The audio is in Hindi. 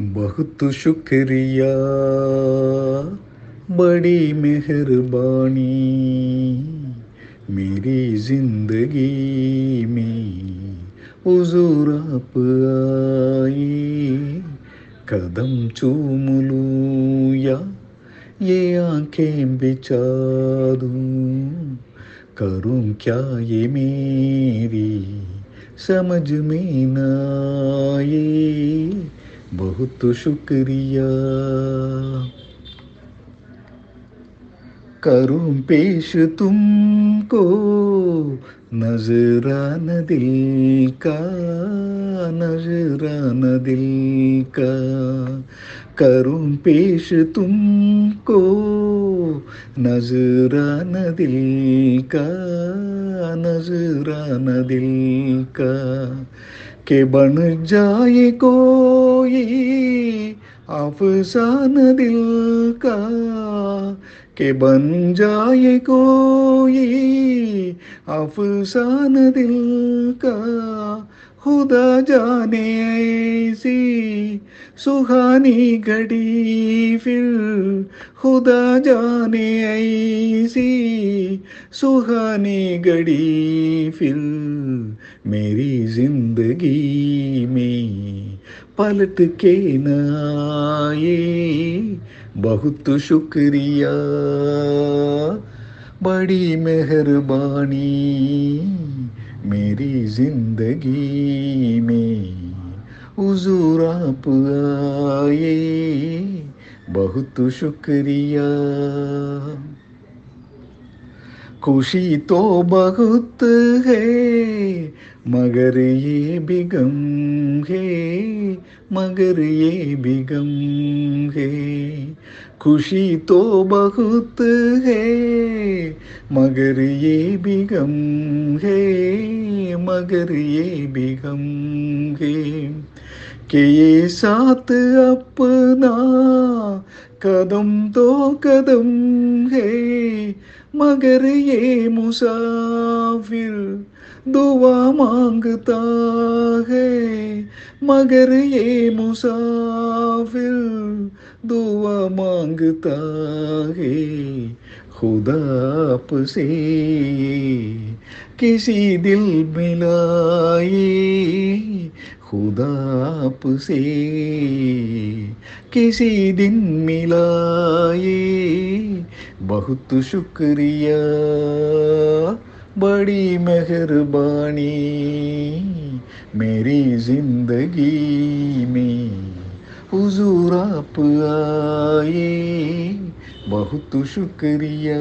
बहुत शुक्रिया। बड़ी मेहरबानी मेरी ज़िंदगी में हुजूर आप आए। कदम चूम लूँ या ये आँखें बिछा दूँ? करूँ क्या ये मेरी समझ में न आए? बहुत शुक्रिया। करूँ पेश तुमको नजरान दिल का नजरान दिल का। करूँ पेश तुमको नजरान दिल का नजरान दिल का। के बन जाए कोई अफसान दिल का के बन जाए कोई अफसान दिल का। खुदा जाने ऐसी सुहानी घड़ी फिर खुदा जाने ऐसी सुहानी घड़ी फिर मेरी ज़िंदगी में पलट के न आए। बहुत शुक्रिया। बड़ी मेहरबानी। मेरी ज़िंदगी में हुजूर आप आए। बहुत शुक्रिया। खुशी तो बहुत है, मगर ये भी गम है, मगर ये भी गम है। खुशी तो बहुत है, मगर ये भी गम है, मगर ये भी गम है कि ये साथ अपना कदम तो कदम है, मगर ये मुसाफिर दुआ माँगता है, मगर ये मुसाफिर दुआ माँगता है खुदा आपसे। किसी दिल मिलाए खुदा आपसे। किसी दिन मिलाए बहुत शुक्रिया। बड़ी मेहरबानी मेरी ज़िंदगी में। हुजूर आप आए बहुत शुक्रिया।